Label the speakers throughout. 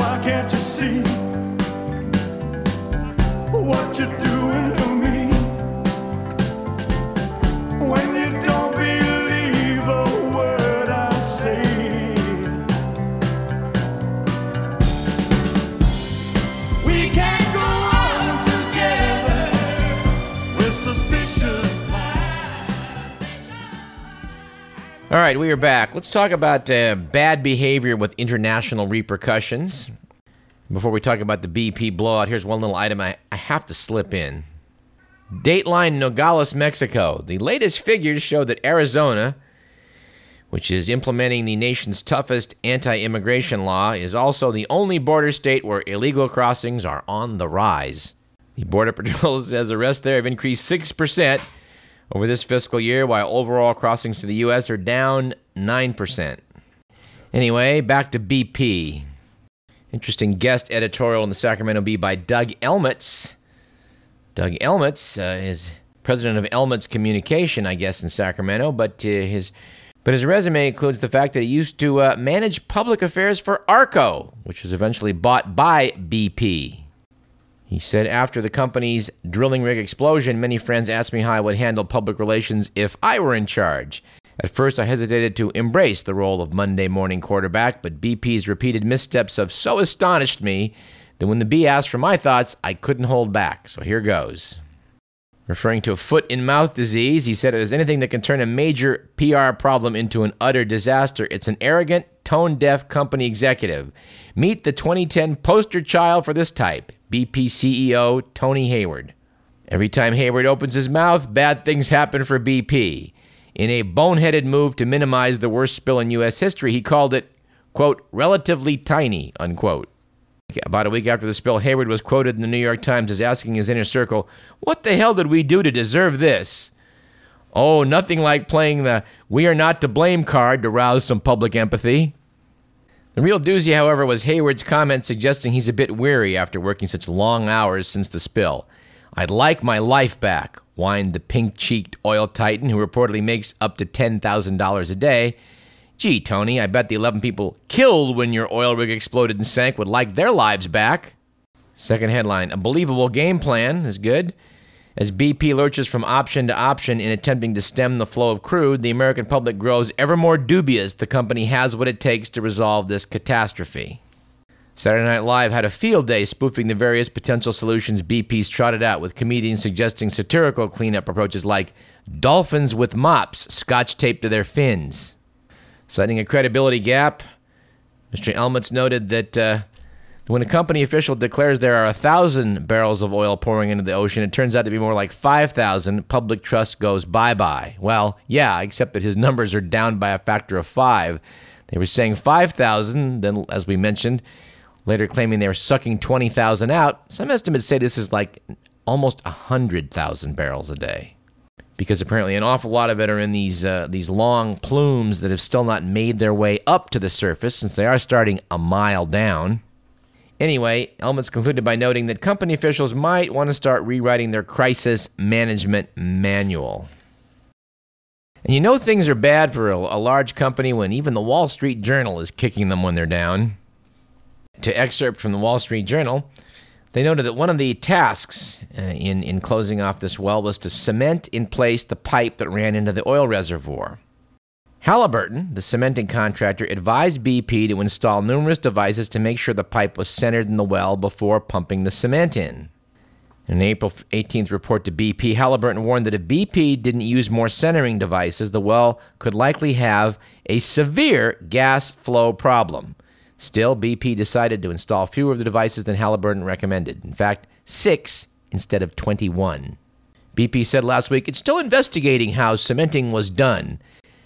Speaker 1: Why can't you see what you're doing to me? When you don't believe a word I say, we can't go on together with suspicious.
Speaker 2: All right, we are back. Let's talk about uh, bad behavior with international repercussions. Before we talk about the BP blowout, here's one little item I, I have to slip in. Dateline Nogales, Mexico. The latest figures show that Arizona, which is implementing the nation's toughest anti immigration law, is also the only border state where illegal crossings are on the rise. The Border Patrol says arrests there have increased 6% over this fiscal year, while overall crossings to the U.S. are down 9%. Anyway, back to BP. Interesting guest editorial in the Sacramento Bee by Doug Elmets. Doug Elmets uh, is president of Elmets Communication, I guess, in Sacramento, but uh, his but his resume includes the fact that he used to uh, manage public affairs for Arco, which was eventually bought by BP. He said after the company's drilling rig explosion, many friends asked me how I would handle public relations if I were in charge. At first, I hesitated to embrace the role of Monday morning quarterback, but BP's repeated missteps have so astonished me that when the Bee asked for my thoughts, I couldn't hold back. So here goes. Referring to a foot in mouth disease, he said if there's anything that can turn a major PR problem into an utter disaster, it's an arrogant, tone deaf company executive. Meet the 2010 poster child for this type BP CEO Tony Hayward. Every time Hayward opens his mouth, bad things happen for BP. In a boneheaded move to minimize the worst spill in U.S. history, he called it, quote, relatively tiny, unquote. About a week after the spill, Hayward was quoted in the New York Times as asking his inner circle, What the hell did we do to deserve this? Oh, nothing like playing the we are not to blame card to rouse some public empathy. The real doozy, however, was Hayward's comment suggesting he's a bit weary after working such long hours since the spill. I'd like my life back, whined the pink cheeked oil titan who reportedly makes up to $10,000 a day. Gee, Tony, I bet the 11 people killed when your oil rig exploded and sank would like their lives back. Second headline A believable game plan is good. As BP lurches from option to option in attempting to stem the flow of crude, the American public grows ever more dubious the company has what it takes to resolve this catastrophe. Saturday Night Live had a field day spoofing the various potential solutions BP's trotted out, with comedians suggesting satirical cleanup approaches like dolphins with mops scotch taped to their fins. Citing a credibility gap, Mr. Elmets noted that uh, when a company official declares there are a thousand barrels of oil pouring into the ocean, it turns out to be more like 5,000. Public trust goes bye bye. Well, yeah, except that his numbers are down by a factor of five. They were saying 5,000, then, as we mentioned, later claiming they were sucking 20,000 out. Some estimates say this is like almost 100,000 barrels a day because apparently an awful lot of it are in these uh, these long plumes that have still not made their way up to the surface since they are starting a mile down. Anyway, Elmets concluded by noting that company officials might want to start rewriting their crisis management manual. And you know things are bad for a large company when even the Wall Street Journal is kicking them when they're down. To excerpt from the Wall Street Journal, they noted that one of the tasks uh, in, in closing off this well was to cement in place the pipe that ran into the oil reservoir. Halliburton, the cementing contractor, advised BP to install numerous devices to make sure the pipe was centered in the well before pumping the cement in. In an April 18th report to BP, Halliburton warned that if BP didn't use more centering devices, the well could likely have a severe gas flow problem. Still, BP decided to install fewer of the devices than Halliburton recommended. In fact, six instead of 21. BP said last week it's still investigating how cementing was done.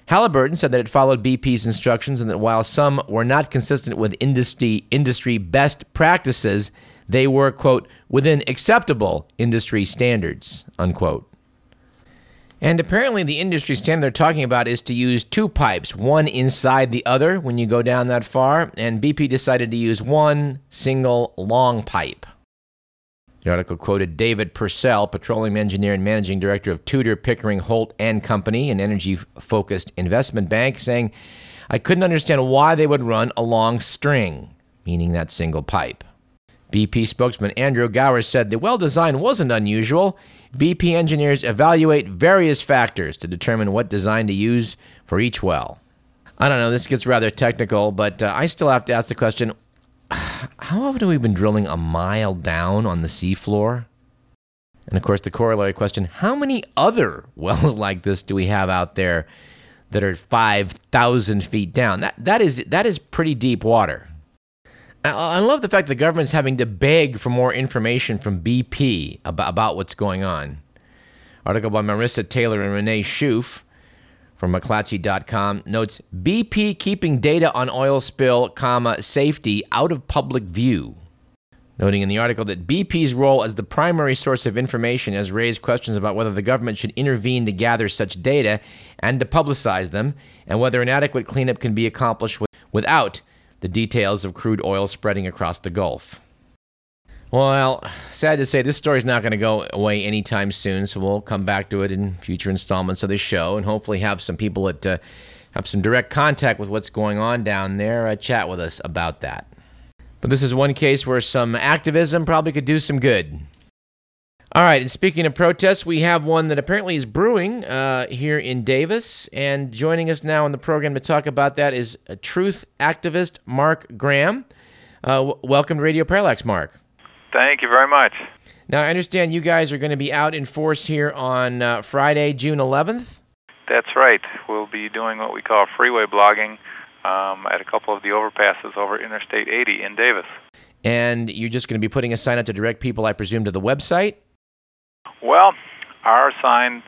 Speaker 2: Halliburton said that it followed BP's instructions and that while some were not consistent with industry, industry best practices, they were, quote, within acceptable industry standards, unquote. And apparently, the industry standard they're talking about is to use two pipes, one inside the other when you go down that far. And BP decided to use one single long pipe. The article quoted David Pursell, petroleum engineer and managing director of Tudor Pickering Holt and Company, an energy-focused investment bank, saying, "I couldn't understand why they would run a long string. meaning that single pipe. BP spokesman Andrew Gower said the well design wasn't unusual. BP engineers evaluate various factors to determine what design to use for each well. I don't know, this gets rather technical, but uh, I still have to ask the question how often have we been drilling a mile down on the seafloor? And of course, the corollary question how many other wells like this do we have out there that are 5,000 feet down? That, that, is, that is pretty deep water. I, love the fact the government's having to beg for more information from BP about, about what's going on. Article by Marisa Taylor and Renee Schoof from McClatchy.com notes BP keeping data on oil spill, comma, safety out of public view. Noting in the article that BP's role as the primary source of information has raised questions about whether the government should intervene to gather such data and to publicize them, and whether an adequate cleanup can be accomplished without the details of crude oil spreading across the Gulf. Well, sad to say, this story's not going to go away anytime soon, so we'll come back to it in future installments of the show and hopefully have some people that uh, have some direct contact with what's going on down there uh, chat with us about that. But this is one case where some activism probably could do some good. All right, and speaking of protests, we have one that apparently is brewing uh, here in Davis. And joining us now on the program to talk about that is a truth activist Mark Graham. Uh, w- welcome to Radio Parallax, Mark.
Speaker 3: Thank you very much.
Speaker 2: Now, I understand you guys are going to be out in force here on uh, Friday, June 11th.
Speaker 3: That's right. We'll be doing what we call freeway blogging um, at a couple of the overpasses over Interstate 80 in Davis.
Speaker 2: And you're just going to be putting a sign up to direct people, I presume, to the website?
Speaker 3: Well, our sign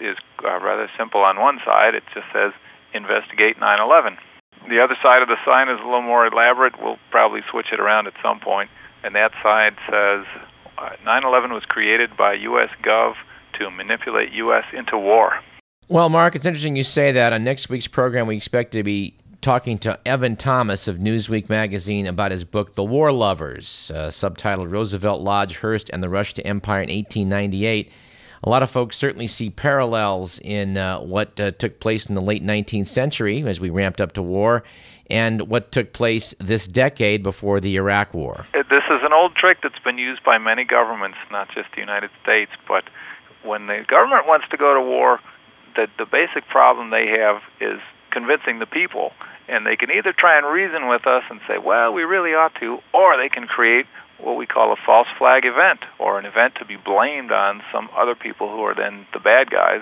Speaker 3: is uh, rather simple on one side. It just says investigate 9/11. The other side of the sign is a little more elaborate. We'll probably switch it around at some point. And that side says uh, 9/11 was created by U.S. Gov to manipulate U.S. into war.
Speaker 2: Well, Mark, it's interesting you say that. On next week's program, we expect to be talking to Evan Thomas of Newsweek magazine about his book, The War Lovers, uh, subtitled Roosevelt, Lodge, Hearst, and the Rush to Empire in 1898. A lot of folks certainly see parallels in uh, what uh, took place in the late 19th century as we ramped up to war and what took place this decade before the Iraq War.
Speaker 3: This is an old trick that's been used by many governments, not just the United States, but when the government wants to go to war, the, the basic problem they have is convincing the people. And they can either try and reason with us and say, well, we really ought to, or they can create what we call a false flag event, or an event to be blamed on some other people who are then the bad guys.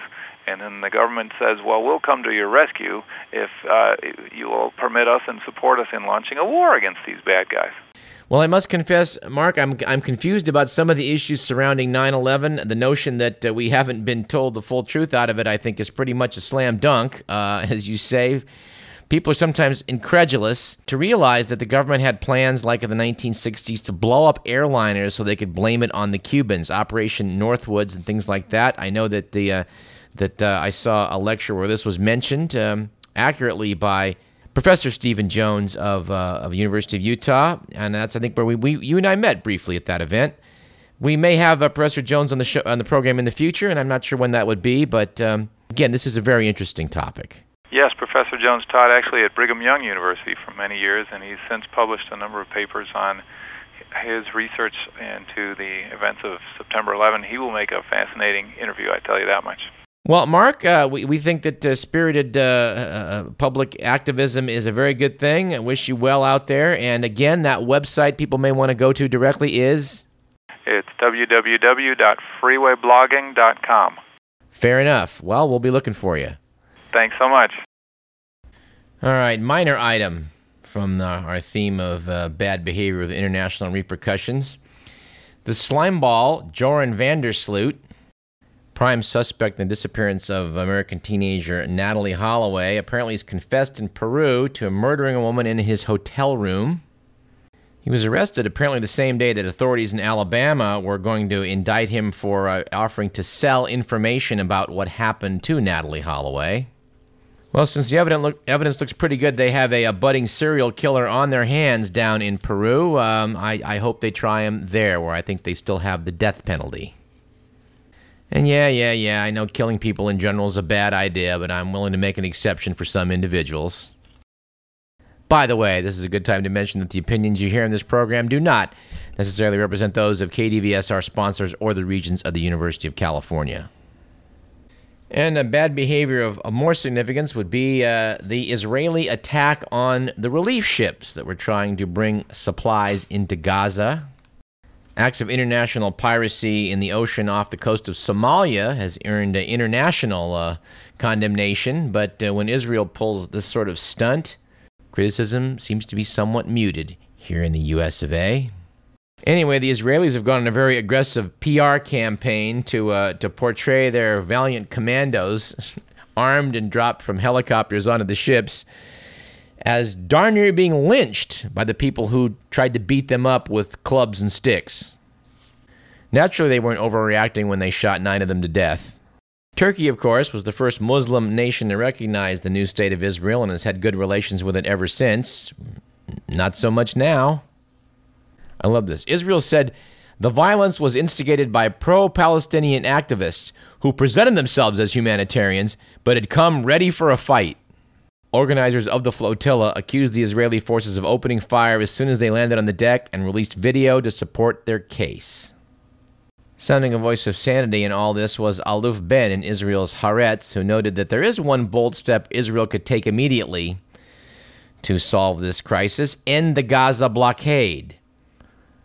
Speaker 3: And then the government says, well, we'll come to your rescue if uh, you will permit us and support us in launching a war against these bad guys.
Speaker 2: Well, I must confess, Mark, I'm, I'm confused about some of the issues surrounding 9 11. The notion that uh, we haven't been told the full truth out of it, I think, is pretty much a slam dunk, uh, as you say. People are sometimes incredulous to realize that the government had plans like in the 1960s to blow up airliners so they could blame it on the Cubans, Operation Northwoods, and things like that. I know that the uh, that uh, I saw a lecture where this was mentioned um, accurately by Professor Steven Jones of uh, of University of Utah, and that's I think where we, we you and I met briefly at that event. We may have uh, Professor Jones on the show on the program in the future, and I'm not sure when that would be. But um, again, this is a very interesting topic.
Speaker 3: Yes, Professor Jones taught actually at Brigham Young University for many years, and he's since published a number of papers on his research into the events of September 11. He will make a fascinating interview, I tell you that much.
Speaker 2: Well, Mark, uh, we, we think that uh, spirited uh, uh, public activism is a very good thing. I wish you well out there. And again, that website people may want to go to directly is?
Speaker 3: It's www.freewayblogging.com.
Speaker 2: Fair enough. Well, we'll be looking for you.
Speaker 3: Thanks so much.
Speaker 2: All right, minor item from the, our theme of uh, bad behavior with international repercussions. The slime ball, Joran van der Sloot, prime suspect in the disappearance of American teenager Natalee Holloway, apparently has confessed in Peru to murdering a woman in his hotel room. He was arrested apparently the same day that authorities in Alabama were going to indict him for uh, offering to sell information about what happened to Natalee Holloway. Well, since the evidence, look, evidence looks pretty good, they have a, a, budding serial killer on their hands down in Peru. Um, I, I hope they try him there, where I think they still have the death penalty. And yeah, yeah, yeah, I know killing people in general is a bad idea, but I'm willing to make an exception for some individuals. By the way, this is a good time to mention that the opinions you hear in this program do not necessarily represent those of KDVS, our sponsors, or the regents of the University of California. And a bad behavior of, of more significance would be uh, the Israeli attack on the relief ships that were trying to bring supplies into Gaza. Acts of international piracy in the ocean off the coast of Somalia has earned uh, international uh, condemnation, but uh, when Israel pulls this sort of stunt, criticism seems to be somewhat muted here in the US of A. Anyway, the Israelis have gone on a very aggressive PR campaign to uh, to portray their valiant commandos, armed and dropped from helicopters onto the ships, as darn near being lynched by the people who tried to beat them up with clubs and sticks. Naturally, they weren't overreacting when they shot nine of them to death. Turkey, of course, was the first Muslim nation to recognize the new state of Israel and has had good relations with it ever since. Not so much now. I love this. Israel said the violence was instigated by pro Palestinian activists who presented themselves as humanitarians but had come ready for a fight. Organizers of the flotilla accused the Israeli forces of opening fire as soon as they landed on the deck and released video to support their case. Sounding a voice of sanity in all this was Aluf Benn in Israel's Haaretz, who noted that there is one bold step Israel could take immediately to solve this crisis end the Gaza blockade.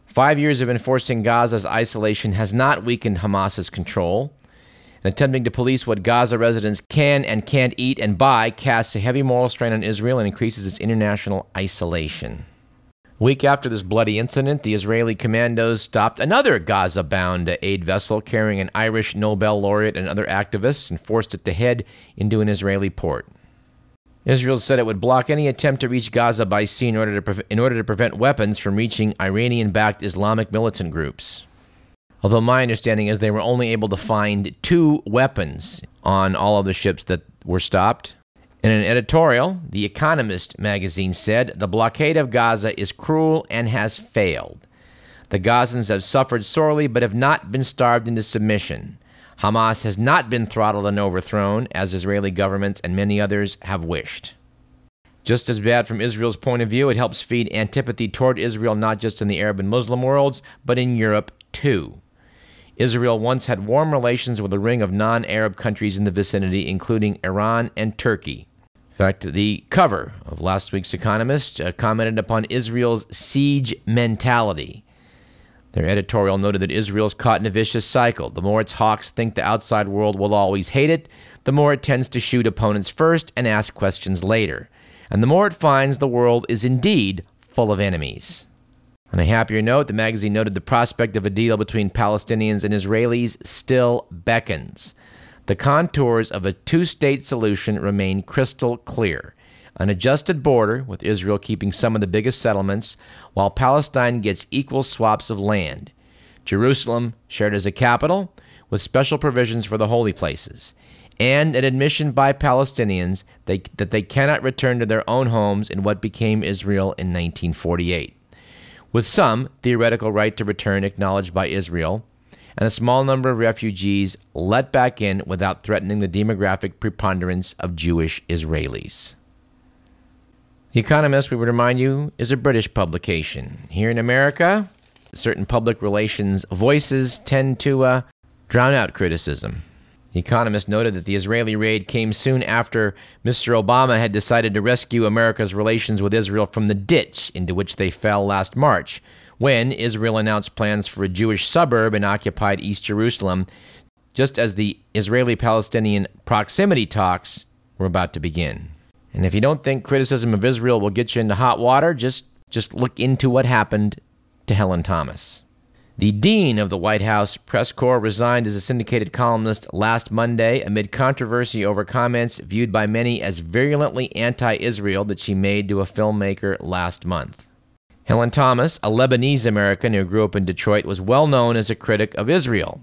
Speaker 2: Five years of enforcing Gaza's isolation has not weakened Hamas's control. Attempting to police what Gaza residents can and can't eat and buy casts a heavy moral strain on Israel and increases its international isolation. A week after this bloody incident, the Israeli commandos stopped another Gaza bound aid vessel carrying an Irish Nobel laureate and other activists and forced it to head into an Israeli port. Israel said it would block any attempt to reach Gaza by sea in order to, pre- in order to prevent weapons from reaching Iranian backed Islamic militant groups. Although my understanding is they were only able to find two weapons on all of the ships that were stopped. In an editorial, The Economist magazine said the blockade of Gaza is cruel and has failed. The Gazans have suffered sorely but have not been starved into submission. Hamas has not been throttled and overthrown, as Israeli governments and many others have wished. Just as bad from Israel's point of view, it helps feed antipathy toward Israel not just in the Arab and Muslim worlds, but in Europe too. Israel once had warm relations with a ring of non Arab countries in the vicinity, including Iran and Turkey. In fact, the cover of last week's Economist uh, commented upon Israel's siege mentality. Their editorial noted that Israel's caught in a vicious cycle. The more its hawks think the outside world will always hate it, the more it tends to shoot opponents first and ask questions later. And the more it finds the world is indeed full of enemies. On a happier note, the magazine noted the prospect of a deal between Palestinians and Israelis still beckons. The contours of a two state solution remain crystal clear an adjusted border, with Israel keeping some of the biggest settlements, while Palestine gets equal swaps of land. Jerusalem shared as a capital, with special provisions for the holy places, and an admission by Palestinians that they cannot return to their own homes in what became Israel in 1948. With some theoretical right to return acknowledged by Israel, and a small number of refugees let back in without threatening the demographic preponderance of Jewish Israelis. The Economist, we would remind you, is a British publication. Here in America, certain public relations voices tend to uh, drown out criticism. The Economist noted that the Israeli raid came soon after Mr. Obama had decided to rescue America's relations with Israel from the ditch into which they fell last March, when Israel announced plans for a Jewish suburb in occupied East Jerusalem, just as the Israeli Palestinian proximity talks were about to begin. And if you don't think criticism of Israel will get you into hot water, just just look into what happened to Helen Thomas. The dean of the White House press corps resigned as a syndicated columnist last Monday amid controversy over comments viewed by many as virulently anti Israel that she made to a filmmaker last month. Helen Thomas, a Lebanese American who grew up in Detroit, was well known as a critic of Israel.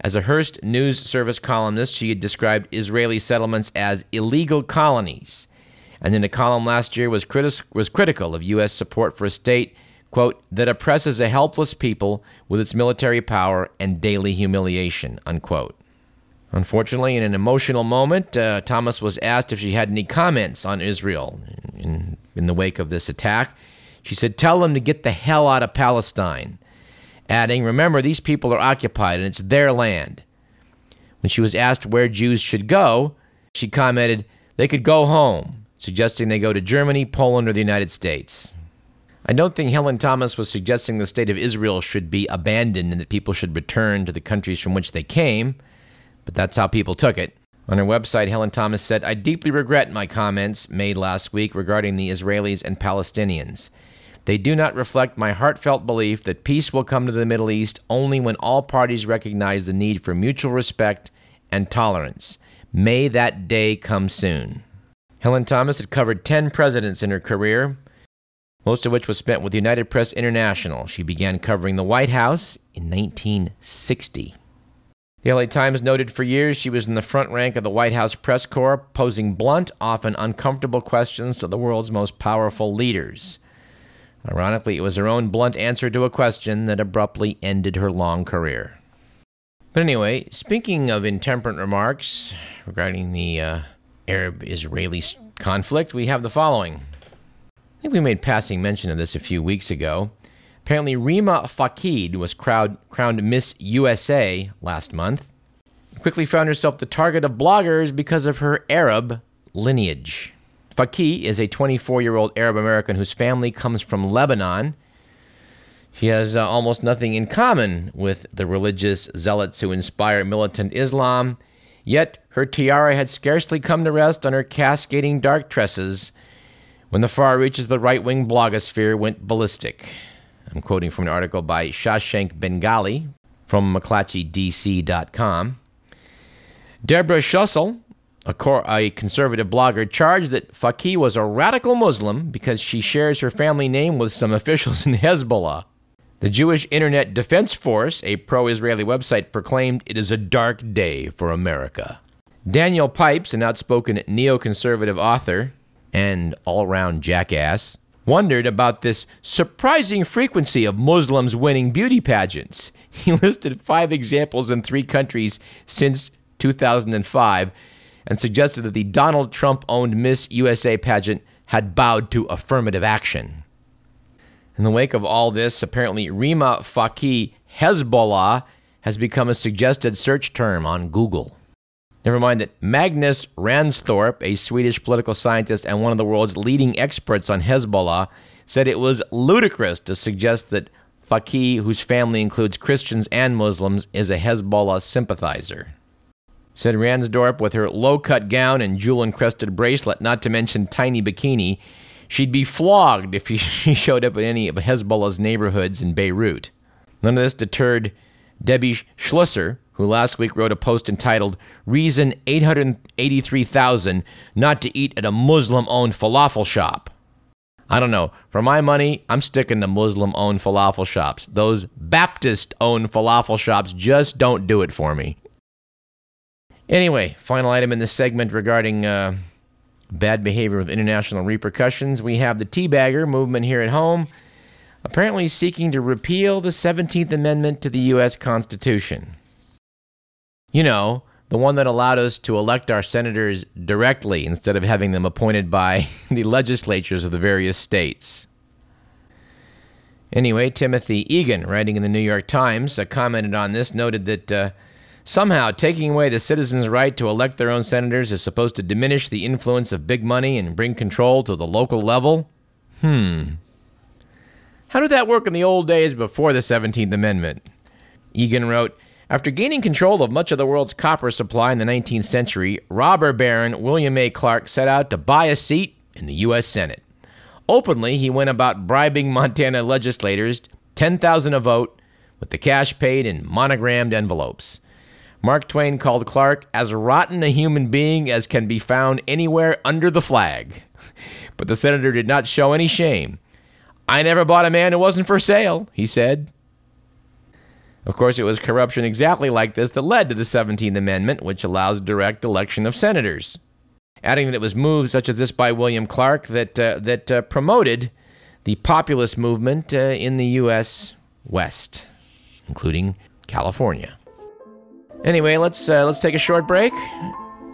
Speaker 2: As a Hearst News Service columnist, she had described Israeli settlements as illegal colonies and in a column last year was, critis- was critical of U.S. support for a state, quote, that oppresses a helpless people with its military power and daily humiliation, unquote. Unfortunately, in an emotional moment, uh, Thomas was asked if she had any comments on Israel in, in the wake of this attack. She said, Tell them to get the hell out of Palestine. Adding, Remember, these people are occupied and it's their land. When she was asked where Jews should go, she commented, They could go home, suggesting they go to Germany, Poland, or the United States. I don't think Helen Thomas was suggesting the state of Israel should be abandoned and that people should return to the countries from which they came, but that's how people took it. On her website, Helen Thomas said, I deeply regret my comments made last week regarding the Israelis and Palestinians. They do not reflect my heartfelt belief that peace will come to the Middle East only when all parties recognize the need for mutual respect and tolerance. May that day come soon. Helen Thomas had covered 10 presidents in her career, most of which was spent with United Press International. She began covering the White House in 1960. The LA Times noted for years she was in the front rank of the White House press corps, posing blunt, often uncomfortable questions to the world's most powerful leaders. Ironically, it was her own blunt answer to a question that abruptly ended her long career. But anyway, speaking of intemperate remarks regarding the uh, Arab Israeli conflict, we have the following. Think we made passing mention of this a few weeks ago. Apparently, Rima Fakih was crowned, crowned Miss USA last month. Quickly found herself the target of bloggers because of her Arab lineage. Fakih is a 24 year old Arab American whose family comes from Lebanon. He has uh, almost nothing in common with the religious zealots who inspire militant Islam, yet her tiara had scarcely come to rest on her cascading dark tresses when the far reaches of the right wing blogosphere went ballistic. I'm quoting from an article by Shashank Bengali from McClatchyDC.com. Deborah Schlussel, a, cor- a, conservative blogger, charged that Fakih was a radical Muslim because she shares her family name with some officials in Hezbollah. The Jewish Internet Defense Force, a pro Israeli website, proclaimed it is a dark day for America. Daniel Pipes, an outspoken neoconservative author and all round jackass, wondered about this surprising frequency of Muslims winning beauty pageants. He listed five examples in three countries since 2005 and suggested that the Donald Trump owned Miss USA pageant had bowed to affirmative action. In the wake of all this, apparently Rima Fakih Hezbollah has become a suggested search term on Google. Never mind that Magnus Ranstorp, a Swedish political scientist and one of the world's leading experts on Hezbollah, said it was ludicrous to suggest that Fakih, whose family includes Christians and Muslims, is a Hezbollah sympathizer. Said Ranstorp, with her low cut gown and jewel encrusted bracelet, not to mention tiny bikini, she'd be flogged if she showed up in any of Hezbollah's neighborhoods in Beirut. None of this deterred Debbie Schlussel, who last week wrote a post entitled Reason 883,000 Not to Eat at a Muslim Owned Falafel Shop. I don't know. For my money, I'm sticking to Muslim owned falafel shops. Those Baptist owned falafel shops just don't do it for me. Anyway, final item in this segment regarding uh, bad behavior with international repercussions. We have the teabagger movement here at home, apparently seeking to repeal the 17th Amendment to the U.S. Constitution. You know, the one that allowed us to elect our senators directly instead of having them appointed by the legislatures of the various states. Anyway, Timothy Egan, writing in the New York Times, uh, commented on this, noted that uh, somehow taking away the citizens' right to elect their own senators is supposed to diminish the influence of big money and bring control to the local level. Hmm. How did that work in the old days before the 17th Amendment? Egan wrote, after gaining control of much of the world's copper supply in the 19th century, robber baron William A. Clark set out to buy a seat in the U.S. Senate. Openly, he went about bribing Montana legislators 10,000 a vote with the cash paid in monogrammed envelopes. Mark Twain called Clark as rotten a human being as can be found anywhere under the flag. But the senator did not show any shame. I never bought a man who wasn't for sale, he said. Of course, it was corruption exactly like this that led to the 17th Amendment, which allows direct election of senators. Adding that it was moves such as this by William Clark that, uh, that uh, promoted the populist movement uh, in the U.S. West, including California. Anyway, let's uh, let's take a short break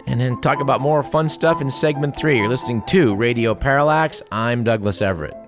Speaker 2: and then talk about more fun stuff in segment three. You're listening to Radio Parallax. I'm Douglas Everett.